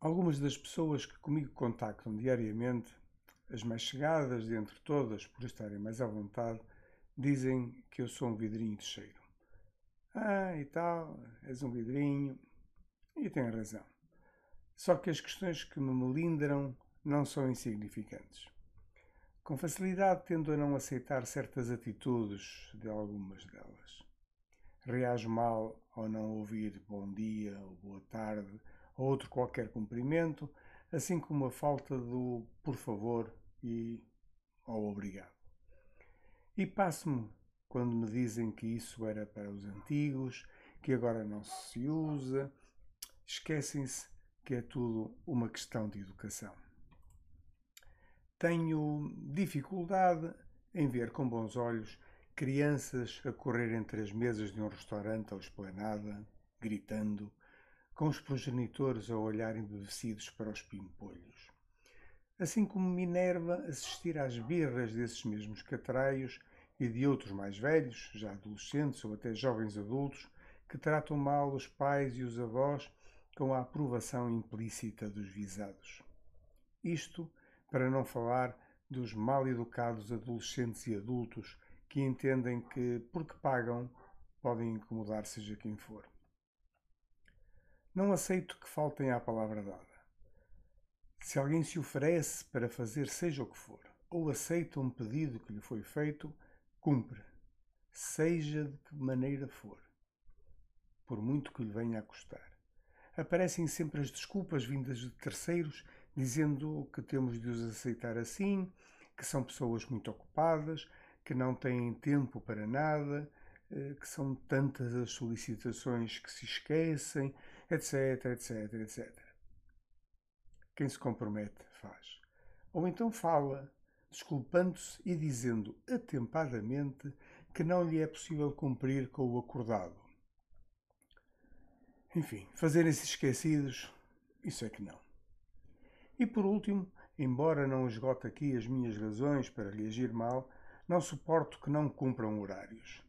Algumas das pessoas que comigo contactam diariamente, as mais chegadas dentre todas, por estarem mais à vontade, dizem que eu sou um vidrinho de cheiro. Ah, e tal, és um vidrinho. E têm razão. Só que as questões que me melindram não são insignificantes. Com facilidade tendo a não aceitar certas atitudes de algumas delas. Reajo mal ao não ouvir bom dia ou boa tarde outro qualquer cumprimento, assim como a falta do por favor e ou obrigado. E passo-me quando me dizem que isso era para os antigos, que agora não se usa, esquecem-se que é tudo uma questão de educação. Tenho dificuldade em ver com bons olhos crianças a correr entre as mesas de um restaurante ou esplanada, gritando, com os progenitores a olhar embevecidos para os pimpolhos. Assim como me enerva assistir às birras desses mesmos catraios e de outros mais velhos, já adolescentes ou até jovens adultos, que tratam mal os pais e os avós com a aprovação implícita dos visados. Isto para não falar dos mal educados adolescentes e adultos que entendem que, porque pagam, podem incomodar seja quem for. Não aceito que faltem à palavra dada. Se alguém se oferece para fazer seja o que for, ou aceita um pedido que lhe foi feito, cumpre, seja de que maneira for, por muito que lhe venha a custar. Aparecem sempre as desculpas vindas de terceiros, dizendo que temos de os aceitar assim, que são pessoas muito ocupadas, que não têm tempo para nada, eh, que são tantas as solicitações que se esquecem, etc, etc, etc. Quem se compromete faz. Ou então fala, desculpando-se e dizendo atempadamente que não lhe é possível cumprir com o acordado. Enfim, fazerem-se esquecidos, isso é que não. E por último, embora não esgote aqui as minhas razões para reagir mal, não suporto que não cumpram horários.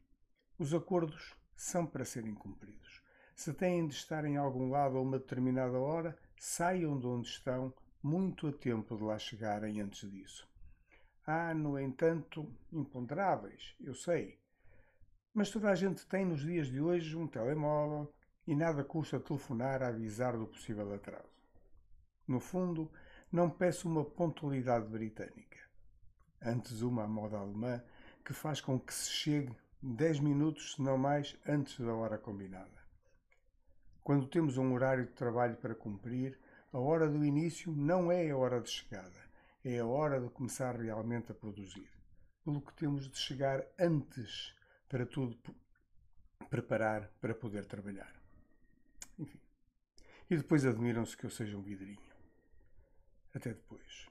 Os acordos são para serem cumpridos. Se têm de estar em algum lado a uma determinada hora, saiam de onde estão muito a tempo de lá chegarem antes disso. Há, no entanto, imponderáveis, eu sei. Mas toda a gente tem nos dias de hoje um telemóvel e nada custa telefonar a avisar do possível atraso. No fundo, não peço uma pontualidade britânica antes uma à moda alemã, que faz com que se chegue 10 minutos, se não mais, antes da hora combinada. Quando temos um horário de trabalho para cumprir, a hora do início não é a hora de chegada, é a hora de começar realmente a produzir. Pelo que temos de chegar antes para tudo preparar para poder trabalhar. Enfim. E depois admiram-se que eu seja um vidrinho. Até depois.